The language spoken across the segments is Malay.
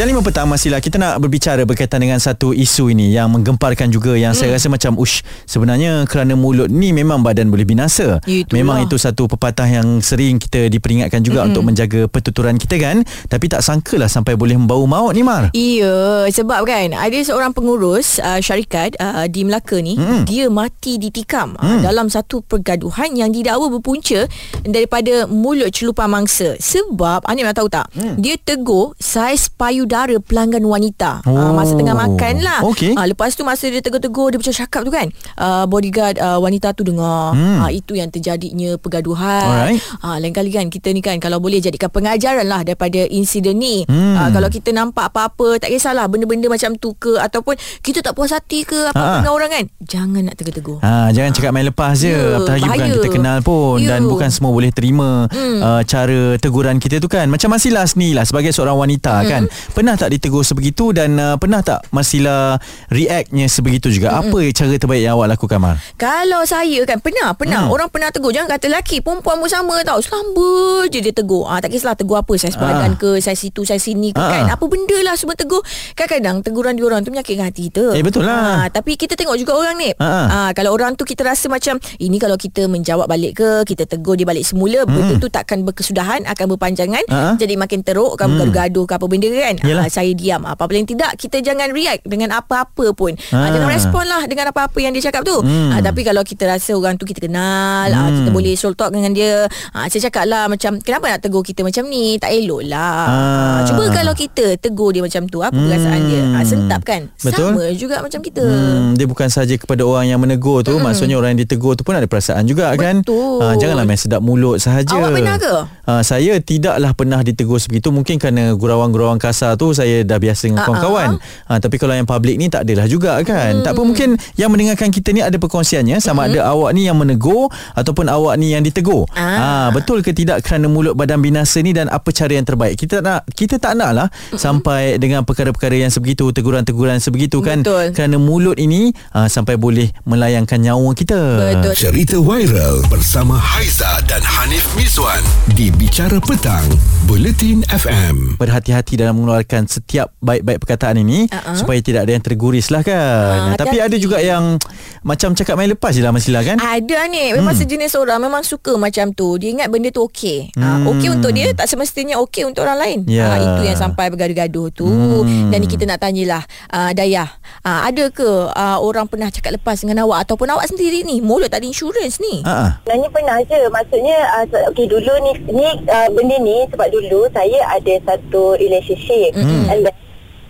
Jam 5 petang masihlah kita nak berbicara berkaitan dengan satu isu ini yang menggemparkan juga yang hmm. saya rasa macam ush sebenarnya kerana mulut ni memang badan boleh binasa. Itulah. Memang itu satu pepatah yang sering kita diperingatkan juga hmm. untuk menjaga pertuturan kita kan tapi tak sangkalah sampai boleh membau maut ni Mar. Iya, sebab kan ada seorang pengurus uh, syarikat uh, di Melaka ni, Mm. dia mati ditikam uh, Mm. dalam satu pergaduhan yang didakwa berpunca daripada mulut celupan mangsa. Sebab anda nak tahu tak, Mm. dia tegur saiz payudara pelanggan wanita. Oh. Uh, masa tengah makan lah. Okey. Uh, lepas tu masa dia tegur-tegur dia macam cakap tu kan, uh, bodyguard uh, wanita tu dengar. Mm. Uh, itu yang terjadinya pergaduhan. Alright. Uh, lain kali kan kita ni kan kalau boleh jadikan pengajaran lah daripada insiden ni. Hmm. Uh, kalau kita nampak apa-apa tak kisahlah benda-benda macam tu ke ataupun kita tak puas hati ke apa-apa Ha. dengan orang kan jangan nak tegur-tegur Ha, jangan cakap main lepas je Ya, Apatah lagi bukan kita kenal pun Ya. Dan bukan semua boleh terima Hmm. uh, Cara teguran kita tu kan Macam Masila ni lah Sebagai seorang wanita Hmm. kan Pernah tak ditegur sebegitu Dan uh, pernah tak Masila Reactnya sebegitu juga Hmm. Apa cara terbaik yang awak lakukan Mar? Kalau saya kan pernah pernah Hmm. orang pernah tegur jangan kata lelaki perempuan pun sama tau selamba je dia tegur ah tak kisahlah tegur apa saiz Ah. badan ke saiz situ saiz sini ke Ah. kan apa benda lah semua tegur kadang-kadang teguran diorang tu menyakitkan hati kita Eh, betul lah. ah, tapi kita tengok juga orang ni Ah, ah. ah kalau orang tu kita rasa macam ini kalau kita menjawab balik ke kita tegur dia balik semula benda tu takkan berkesudahan akan berpanjangan Ah, ah. jadi makin teruk kan Hmm. bergaduh ke apa benda kan Yelah. ah, saya diam apa paling tidak kita jangan react dengan apa-apa pun ah. Ah. jangan respon lah dengan apa-apa yang dia cakap tu Hmm. ah, tapi kalau kita rasa orang tu kita kenal hmm. ah, kita boleh soul talk dengan dia ah, saya cakap lah macam kenapa nak tegur kita macam ni tak elok lah Ah. ah. cuba kalau kita tegur dia macam tu apa perasaan dia ah, sentap kan Betul. sama juga macam kita Hmm, dia bukan saja kepada orang yang menegur tu, maksudnya orang yang ditegur tu pun ada perasaan juga kan. Betul. Ah, janganlah main sedap mulut sahaja. Awak pernah ke? Ah, saya tidaklah pernah ditegur sebegitu. Mungkin kerana gurauan-gurauan kasar tu saya dah biasa dengan Ah, kawan-kawan. Ah, tapi kalau yang public ni tak adalah juga kan. Tak apa mungkin yang mendengarkan kita ni ada perkongsiannya sama ada awak ni yang menegur ataupun awak ni yang ditegur. Ah. Ah, betul ke tidak kerana mulut badan binasa ni dan apa cara yang terbaik? Kita nak kita tak nak lah sampai dengan perkara-perkara yang sebegitu, teguran-teguran sebegitu kan. Betul. Kerana mulut ini uh, sampai boleh melayangkan nyawa kita. Betul. Cerita viral bersama Haiza dan Hanif Miswan di Bicara Petang, Bulletin FM. Berhati-hati dalam mengeluarkan setiap baik-baik perkataan ini Uh-uh. supaya tidak ada yang terguris lah kan. Ah, Tapi ada juga yang macam cakap main lepas je lah Masila kan. Ada ni Memang Hmm. sejenis orang Memang suka macam tu Dia ingat benda tu okey hmm. Hmm. Okey untuk dia Tak semestinya okey untuk orang lain Ya. Ah, Itu yang sampai bergaduh-gaduh tu Hmm. Dan ni kita nak tanyalah uh, Dayah uh, Ada ke uh, Orang pernah cakap lepas dengan awak Ataupun awak sendiri ni Mulut tak ada insurans ni ah. Sebenarnya pernah je Maksudnya uh, okay, Dulu ni, ni uh, Benda ni Sebab dulu Saya ada satu relationship Mm-mm. And then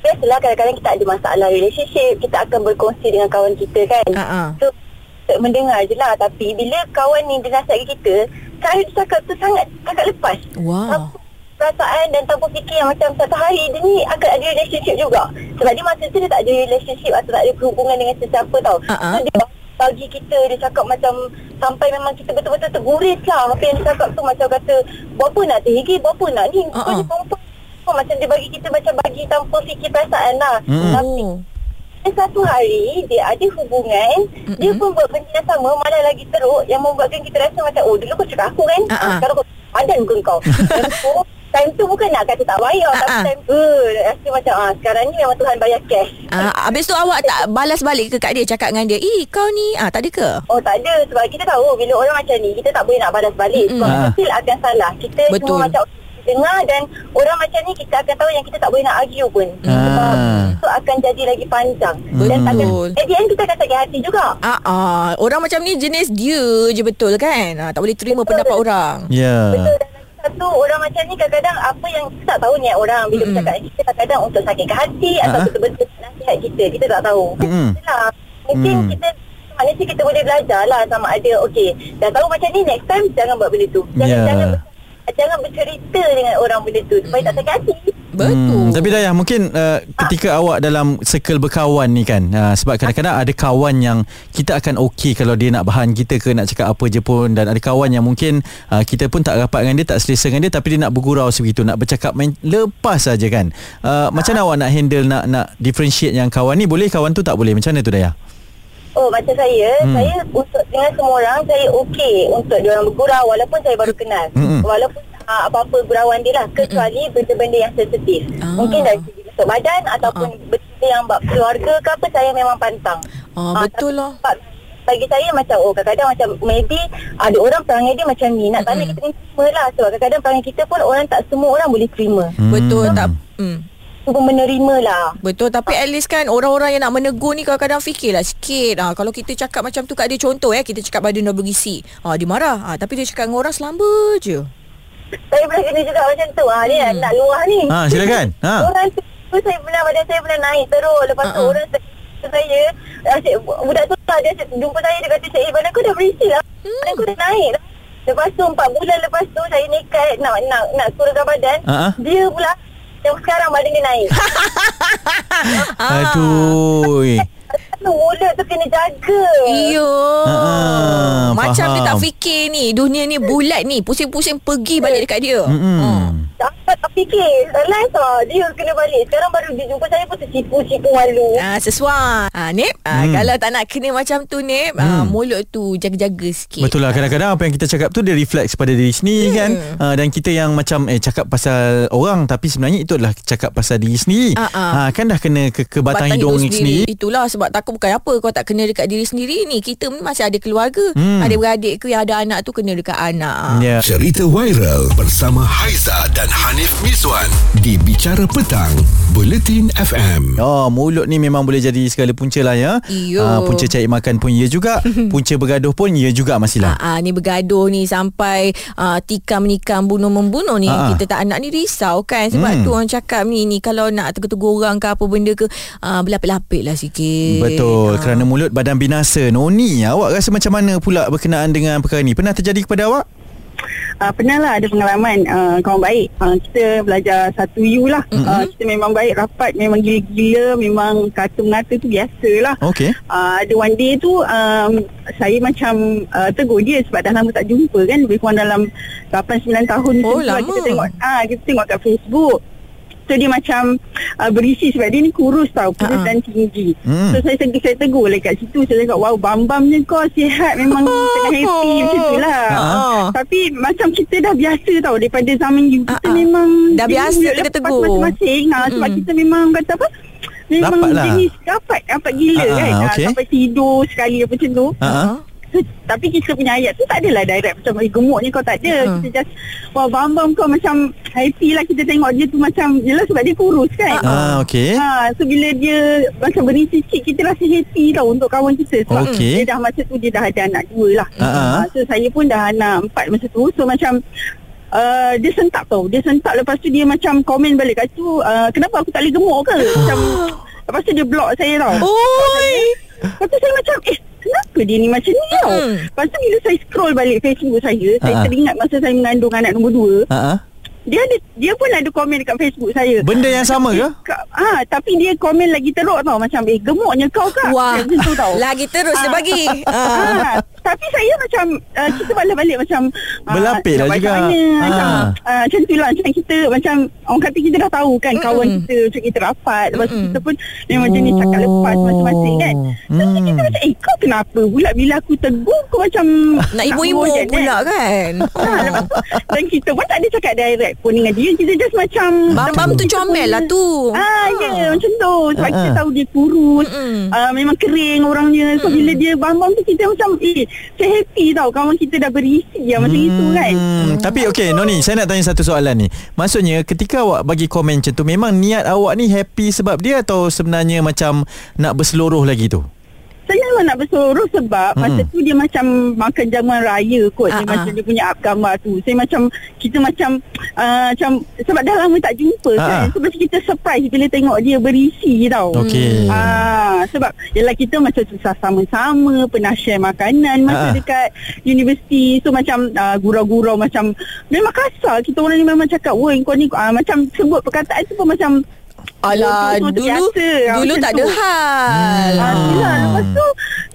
Biasalah kadang-kadang kita ada masalah relationship Kita akan berkongsi dengan kawan kita kan? Ah. So mendengar je lah. Tapi bila kawan ni dia nasihat kita Cara dia cakap tu sangat Sangat lepas. Wow. Tanpa perasaan dan tanpa fikir yang macam satu hari dia ni akan ada relationship juga. Sebab dia masa tu dia tak ada relationship Atau tak ada hubungan dengan sesiapa tau. Ah. So dia bagi kita dia cakap macam Sampai memang kita betul-betul terguris lah Apa yang dia cakap tu. Macam kata Berapa nak terhigi, berapa nak ni? Ah, Kau ni perempuan Kau Macam dia bagi kita macam bagi tanpa fikir perasaan lah Mm-mm. Tapi dan satu hari dia ada hubungan Mm-mm. Dia pun buat benda yang sama Malah lagi teruk Yang membuatkan kita rasa macam Oh dulu kau cakap aku kan Ah, ah. Sekarang kau padan ke kau Time tu Time tu bukan nak kata tak bayar Ah, Tapi ah. time tu Rasa macam ah, Sekarang ni memang Tuhan bayar cash Ah, habis tu awak tak balas balik ke kat dia cakap dengan dia, "Eh, kau ni ah tak ada ke?" Oh tak ada Sebab kita tahu Bila orang macam ni Kita tak boleh nak balas balik Mm-mm. Sebab Ah. kita feel akan salah Kita Betul. semua macam dengar Dan orang macam ni Kita akan tahu yang kita tak boleh nak argue pun Ah. Sebab itu akan jadi lagi panjang Dan akan Betul. At the end kita akan sakit hati juga Ah, ah, orang macam ni jenis dia je betul kan? Ah, tak boleh terima pendapat orang. Ya. Betul dan lagi satu orang macam ni kadang-kadang apa yang kita tak tahu niat orang bila Mm-mm. bercakap kita kadang-kadang untuk sakitkan hati atau Ha-ha. betul-betul nasihat kita kita tak tahu. Mm-mm. Itulah. Mungkin Mm. kita maknanya kita boleh belajar lah sama ada okey dah tahu macam ni next time jangan buat benda tu. Jangan Ya. jangan jangan bercerita dengan orang benda tu supaya tak sakit hati. Betul. Hmm, tapi Dayah mungkin uh, ketika awak dalam circle berkawan ni kan uh, sebab kadang-kadang ada kawan yang kita akan okey kalau dia nak bahan kita ke nak cakap apa je pun dan ada kawan yang mungkin uh, kita pun tak rapat dengan dia tak selesa dengan dia tapi dia nak bergurau sebegitu nak bercakap main lepas saja kan. Uh, macam mana awak nak handle nak nak differentiate yang kawan ni boleh kawan tu tak boleh macam mana tu Dayah? Oh macam saya Hmm. hmm. Saya untuk dengan semua orang Saya okey Untuk dia orang bergurau Walaupun saya baru kenal Mm-mm. Walaupun uh, apa-apa gurauan dia lah Kecuali benda-benda yang sensitif Ah. Mungkin dari segi bentuk badan Ataupun benda yang bab keluarga ke apa Saya memang pantang Ah, Ah, betul lah. tapi bagi saya macam oh kadang-kadang macam maybe ada orang perangai dia macam ni nak tanya Mm-mm. kita ni terima lah sebab kadang-kadang perangai kita pun orang tak semua orang boleh terima Hmm. Betul tak hmm. Cuba menerima lah Betul tapi at least kan orang-orang yang nak menegur ni kadang-kadang fikirlah sikit. Ha, kalau kita cakap macam tu kat dia contoh eh kita cakap badan dah berisi. Ha, dia marah. Ha, tapi dia cakap dengan orang selamba je. saya pernah kena juga macam tu ah dia Hmm. nak luah ni Ha, silakan. Ha. Orang tu saya pernah badan saya pernah naik terus lepas tu Uh-uh. orang saya saya asyik, budak tu lah, dia asyik jumpa saya dia kata cik eh badan aku dah berisi lah badan aku dah naik lah lepas tu 4 bulan lepas tu saya nekat nak nak nak kurangkan badan Uh-uh. dia pula yang sekarang badan dia naik Aduh. tu mulut tu kena jaga Iyo. Ah, Macam dia tak faham. fikir ni dunia ni bulat ni pusing-pusing pergi balik dekat dia. Mm-mm. Dapat tak fikir Last lah Dia kena balik Sekarang baru dia jumpa saya pun tersipu-sipu malu Ah sesuai. Ah Nip, ah, Hmm. kalau tak nak kena macam tu Nip, ah, mulut tu jaga-jaga sikit. Betul lah kadang-kadang apa yang kita cakap tu dia refleks pada diri sendiri kan uh, dan kita yang macam eh cakap pasal orang tapi sebenarnya itu adalah cakap pasal diri sendiri. Ah, ah. Ha kan dah kena ke, ke batang, hidung ni sendiri. Itulah sebab takut bukan apa Kau tak kena dekat diri sendiri ni Kita ni masih ada keluarga Hmm. Ada beradik ke yang ada anak tu Kena dekat anak Ya. Cerita viral bersama Haiza dan Hanif Miswan di Bicara Petang, Buletin FM. Oh, mulut ni memang boleh jadi segala punca lah ya. Ah, punca cari makan pun ya juga. punca bergaduh pun ya juga Masilah. Ah, ah, ni bergaduh ni sampai ah, tikam nikam bunuh membunuh ni Ah, ah. kita tak anak ni risau kan sebab Hmm. tu orang cakap ni ni kalau nak tegur-tegur orang ke apa benda ke ah, berlapik-lapik lah sikit Betul Ah. Kerana mulut badan binasa Noni Awak rasa macam mana pula Berkenaan dengan perkara ni Pernah terjadi kepada awak? Uh, pernah lah ada pengalaman uh, kawan baik. Uh, kita belajar satu U lah. Mm-mm. Uh, kita memang baik rapat, memang gila-gila, memang kata mengata tu biasa lah. Okey Uh, ada one day tu um, saya macam uh, tegur dia sebab dah lama tak jumpa kan lebih kurang dalam 8-9 tahun Oh, tu lama. kita tengok ah kita tengok kat Facebook So dia macam uh, berisi sebab dia ni kurus tau Kurus ah. dan tinggi Hmm. So saya tegur, saya tegur lah kat situ Saya cakap wow bam-bam je kau sihat Memang tengah happy macam tu lah Ah. Tapi macam kita dah biasa tau Daripada zaman you Kita ah. memang Dah biasa kena lepas tegur. Masing-masing ha, Sebab Mm-mm. kita memang kata apa Memang Dapat lah. jenis dapat Dapat gila ah, kan ha, Sampai tidur sekali apa macam tu ah. So, tapi kita punya ayat tu tak adalah direct macam eh, gemuknya kau tak ada. Hmm. Kita just wah bam-bam kau macam happy lah kita tengok dia tu macam yelah sebab dia kurus kan. Ah okey. Ha, so bila dia macam berisi sikit kita rasa happy tau untuk kawan kita sebab Okey. dia dah masa tu dia dah ada anak dua lah. Ah, ah. Ha, so saya pun dah anak empat masa tu so macam Uh, dia sentak tau Dia sentak lepas tu dia macam komen balik kat tu uh, Kenapa aku tak boleh gemuk ke Macam Lepas tu dia block saya tau Oi Lepas tu saya macam Eh kenapa dia ni macam ni tau Hmm. Lepas tu bila saya scroll balik Facebook saya Saya Ha-ha. teringat masa saya mengandung anak nombor dua Ha ah. Dia ada Dia pun ada komen dekat Facebook saya Benda yang sama ke? Ah, tapi dia komen lagi teruk tau Macam eh gemuknya kau kak Wah Macam tu tau Lagi terus dia Ah. bagi ah. Ah, tapi saya macam uh, kita balik-balik macam ah, Berlapik lah nak juga. Mana, Ah. macam uh, macam tu lah macam kita macam orang kata kita dah tahu kan kawan Mm-mm. kita macam kita rapat lepas tu Mm-mm. kita pun memang jenis cakap lepas masing-masing kan. Hmm. kita macam eh kau kenapa pula bila aku tegur kau macam Nak ibu-ibu bojan, pula kan Ha, lepas tu, dan kita pun tak ada cakap direct pun dengan dia Kita just macam Bam-bam tu comel lah tu Ah, ya yeah, macam tu Sebab Ah, kita ah. tahu dia kurus uh, Memang kering orangnya So bila dia bam-bam tu Kita macam Eh saya happy tau Kawan kita dah berisi lah Macam itu kan Hmm, tapi okey Noni saya nak tanya satu soalan ni. Maksudnya ketika awak bagi komen macam tu memang niat awak ni happy sebab dia atau sebenarnya macam nak berseluruh lagi tu? Saya memang nak bersuruh sebab Mm-mm. Masa tu dia macam Makan jamuan raya kot Ah, Dia ah. macam dia punya up gambar tu Saya macam Kita macam uh, Macam Sebab dah lama tak jumpa Ah, kan ah. So macam kita surprise Bila tengok dia berisi tau Okey. Ah, sebab yalah kita macam susah sama-sama, pernah share makanan Ah. masa dekat universiti. So macam uh, gurau-gurau macam memang kasar. Kita orang ni memang cakap, "Woi, kau ni uh, macam sebut perkataan tu pun macam Alah betul-betul dulu biasa, ah, Dulu macam tak ada hal Ah, Hmm. itulah. Lepas tu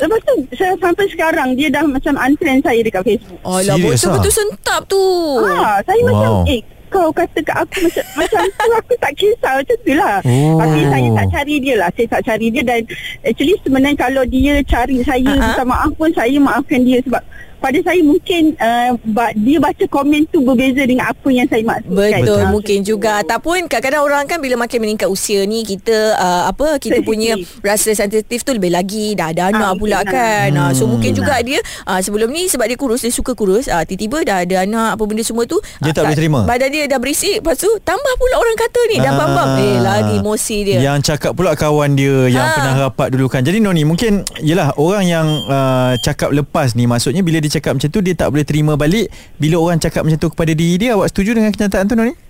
Lepas tu saya sampai sekarang Dia dah macam unfriend saya dekat Facebook Alah Serius betul-betul sentap tu Ah, saya Wow. macam Eh kau kata kat aku macam, macam tu aku tak kisah macam tu lah Oh. Tapi saya tak cari dia lah Saya tak cari dia dan Actually sebenarnya kalau dia cari saya uh-huh. minta maaf pun Saya maafkan dia sebab pada saya mungkin uh, dia baca komen tu berbeza dengan apa yang saya maksudkan. Betul Ah, mungkin juga ataupun kadang-kadang orang kan bila makin meningkat usia ni kita uh, apa kita Sensitif. punya rasa sensitif tu lebih lagi dah ada anak Ah, pula betul. kan Hmm. hmm. so mungkin juga dia uh, sebelum ni sebab dia kurus dia suka kurus uh, tiba-tiba dah ada anak apa benda semua tu Dia tak kat- boleh terima. badan dia dah berisik lepas tu tambah pula orang kata ni dah Ah. bam-bam eh lagi emosi dia Yang cakap pula kawan dia Yang Ha. pernah rapat dulu kan Jadi Noni mungkin Yelah orang yang uh, Cakap lepas ni Maksudnya bila dia cakap macam tu Dia tak boleh terima balik Bila orang cakap macam tu Kepada diri dia Awak setuju dengan kenyataan tu Noni?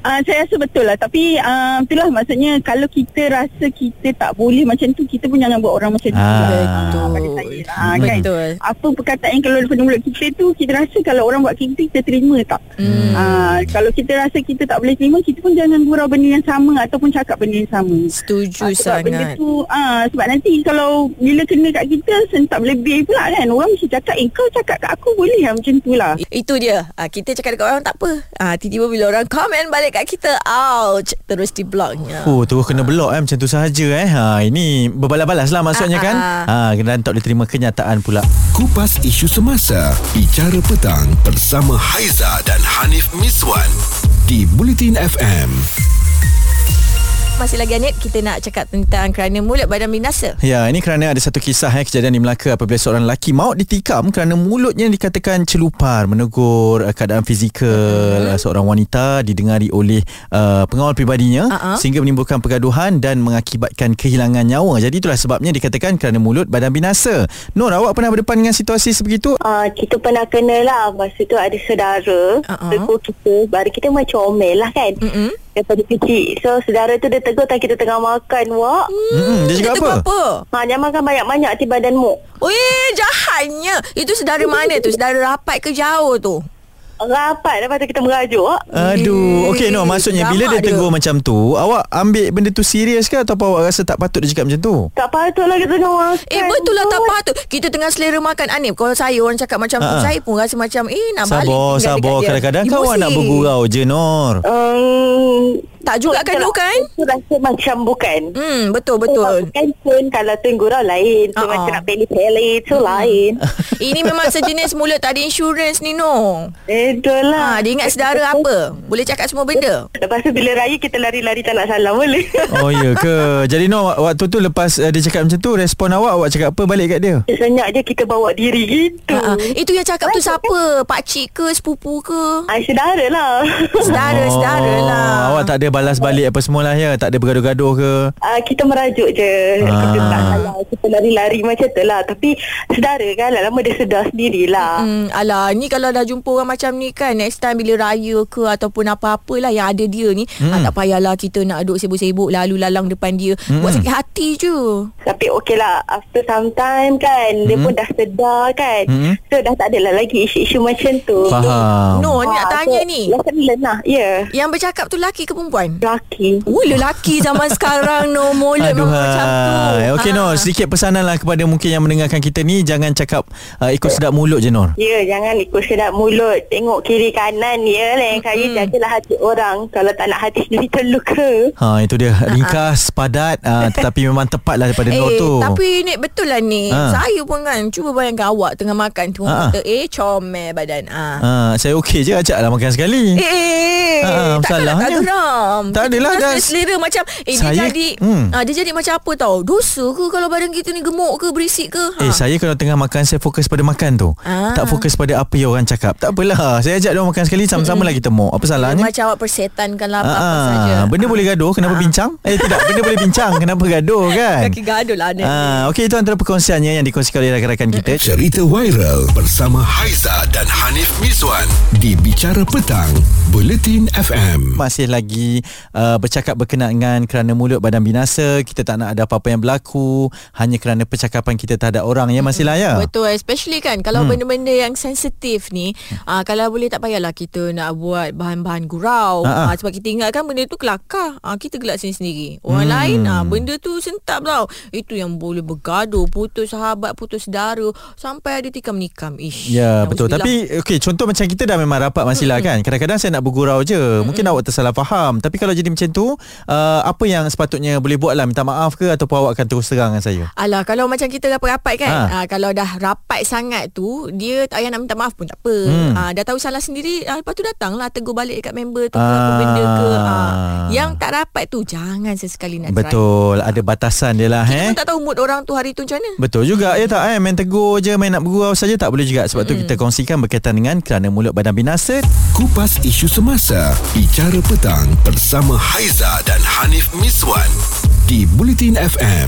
Uh, saya rasa betul lah Tapi uh, itulah maksudnya Kalau kita rasa kita tak boleh macam tu Kita pun jangan buat orang macam tu Ah. lah. Betul. Ah, pada saya lah, ah, kan? Betul. Apa perkataan yang keluar daripada mulut kita tu Kita rasa kalau orang buat kita Kita terima tak Hmm. Ah, Kalau kita rasa kita tak boleh terima Kita pun jangan gurau benda yang sama Ataupun cakap benda yang sama setuju Ah, sebab benda sangat tu ah, Sebab nanti kalau Bila kena kat kita Sentap lebih pula kan Orang mesti cakap Eh kau cakap kat aku boleh lah Macam tu lah Itu dia ha, Kita cakap dekat orang tak apa ha, Tiba-tiba bila orang komen balik kat kita. Ouch. Terus di blognya Oh terus kena blok eh. Macam tu sahaja eh. Ha, Ini berbalas-balas lah maksudnya Ah, kan? ah, ha, Dan tak boleh terima kenyataan pula. Kupas isu semasa. Bicara petang Bersama Haiza dan Hanif Miswan Di Bulletin FM Masih lagi Anit Kita nak cakap tentang Kerana mulut badan binasa Ya, ini kerana ada satu kisah eh, kejadian di Melaka apabila seorang lelaki maut ditikam kerana mulutnya dikatakan celupar menegur uh, keadaan fizikal uh, seorang wanita didengari oleh uh, pengawal pribadinya Uh-uh. sehingga menimbulkan pergaduhan dan mengakibatkan kehilangan nyawa. Jadi itulah sebabnya dikatakan kerana mulut badan binasa. Nur, awak pernah berdepan dengan situasi sebegitu? Uh, kita pernah kena lah Masa tu ada saudara. Tegur kita Baru kita macam omel lah kan Mm-mm. Daripada kecil. So saudara tu dia tegur Tak kita tengah makan Wak. Hmm, dia cakap apa? apa? ha, Jangan makan banyak-banyak Nanti badanmu Weh jahatnya Itu saudara mana tu? Saudara rapat ke jauh tu Rapat Lepas tu kita merajuk. Aduh, okey Nur, maksudnya bila dia tegur macam tu, awak ambil benda tu serius ke atau awak rasa tak patut dia cakap macam tu? Tak patut lah kita tengah makan Eh betul lah tak patut. Kita tengah selera makan. Anip Kalau saya orang cakap macam tu. Saya pun rasa macam Eh nak balik. Sabar, sabar. Kadang-kadang kawan nak bergurau je, Nur. um, Tak juga kan Nur kan Itu rasa macam bukan. Hmm betul betul. Bukan pun Kalau tu gurau lain Tu Ah, macam ah. nak peli-peli Tu lain. Ini memang sejenis mulut tak ada insurans ni Eh itulah Ha, dia ingat sedara apa? Boleh cakap semua benda? Lepas tu bila raya kita lari-lari tak nak salam boleh? Oh ya ke? Jadi Nur waktu tu lepas uh, dia cakap macam tu Respon awak Awak cakap apa? Balik kat dia? Senyap je kita bawa diri gitu. Ha, itu yang cakap tu siapa? Pak cik ke? Sepupu ke? Ah, saudara lah. Sedara, Oh, sedara lah. Awak tak ada balas balik apa semua lah ya Tak ada bergaduh-gaduh ke Ah, kita merajuk je Ah. Kita tak salah Kita lari-lari macam tu lah Tapi Sedara kan Lama dia sedar sendirilah Hmm, alah, ni kalau dah jumpa orang macam ni kan Next time bila raya ke Ataupun apa-apalah yang ada dia ni hmm. ah, Tak payahlah kita nak duduk sibuk-sibuk Lalu lalang depan dia hmm. Buat sakit hati je Tapi okey lah After some time kan Dia Hmm. pun dah sedar kan Hmm. So dah tak adalah lagi Isu-isu macam tu Faham No, ni nak Ah, tanya so, ni Lesson learn lah Ya yeah. Yang bercakap tu lelaki ke perempuan? Lelaki Oh, lelaki zaman sekarang no Mulut memang macam tu. Okey Ah. Nur Sedikit pesanan lah kepada mungkin yang mendengarkan kita ni Jangan cakap uh, ikut sedap mulut je Nur Ya, jangan ikut sedap mulut. Tengok kiri kanan ya. Lain kali jagalah hati orang. Kalau tak nak hati sendiri terluka. Ha itu dia ringkas padat uh, tetapi memang tepat lah daripada Nur Eh, tu. tapi ni betul lah ni. Ha. Saya pun kan cuba bayangkan awak tengah makan tu Ha, ha. kata eh comel badan. Ah. Ha, saya okey je ajaklah makan sekali. Eh, eh, Ha, takkanlah tak geram. Tak Kita adalah, rasa dah- selera macam eh Saya- dia jadi hmm. ah, dia jadi macam apa tau? Dosa ke kalau badan kita ni gemuk ke berisik ke? Ha. Eh saya kalau tengah makan Saya fokus pada makan tu Ah. Tak fokus pada apa yang orang cakap Tak apalah Saya ajak dia makan sekali Sama-sama kita mau Apa salahnya macam awak persetankan lah apa-apa Ah, saja. Benda boleh gaduh Kenapa bincang Eh tidak Benda boleh bincang Kenapa gaduh kan Kaki gaduh lah ni. Ah, Okey itu antara perkongsiannya Yang dikongsikan oleh rakan-rakan kita Cerita viral bersama Haiza dan Hanif Miswan di Bicara Petang, Bulletin FM. Masih lagi uh, bercakap berkenaan kerana mulut badan binasa kita tak nak ada apa-apa yang berlaku hanya kerana percakapan kita terhadap orang ya Masila ya? Betul especially kan kalau hmm. benda-benda yang sensitif ni uh, kalau boleh tak payahlah kita nak buat bahan-bahan gurau. Uh, sebab kita ingatkan benda tu kelakar. Uh, kita gelak sendiri-sendiri. Orang Hmm. hmm. lain uh, benda tu sentap tau. Itu yang boleh bergaduh putus sahabat putus saudara sampai ada tikam nikam. Ish Ya betul. Tapi okay, Contoh macam kita dah memang rapat Masila kan? Kadang-kadang saya nak bergurau je. Mungkin awak tersalah faham Tapi kalau jadi macam tu uh, Apa yang sepatutnya Boleh buat lah Minta maaf ke Ataupun awak akan terus terang dengan saya Alah kalau macam kita rapat-rapat kan Ha. ha. kalau dah rapat sangat tu dia tak payah nak minta maaf pun tak apa Hmm. ha, dah tahu salah sendiri ha, lepas tu datanglah tegur balik dekat member tu Ah. apa benda ke ha. yang tak rapat tu jangan sesekali nak try Betul Ada batasan dia lah kita eh pun tak tahu mood orang tu hari tu macam mana Betul juga ya tak eh main tegur je main nak bergurau saja tak boleh juga sebab tu kita kongsikan berkaitan dengan kerana mulut badan binasa Kupas isu semasa Bicara petang Bersama Haiza dan Hanif Miswan Di Bulletin FM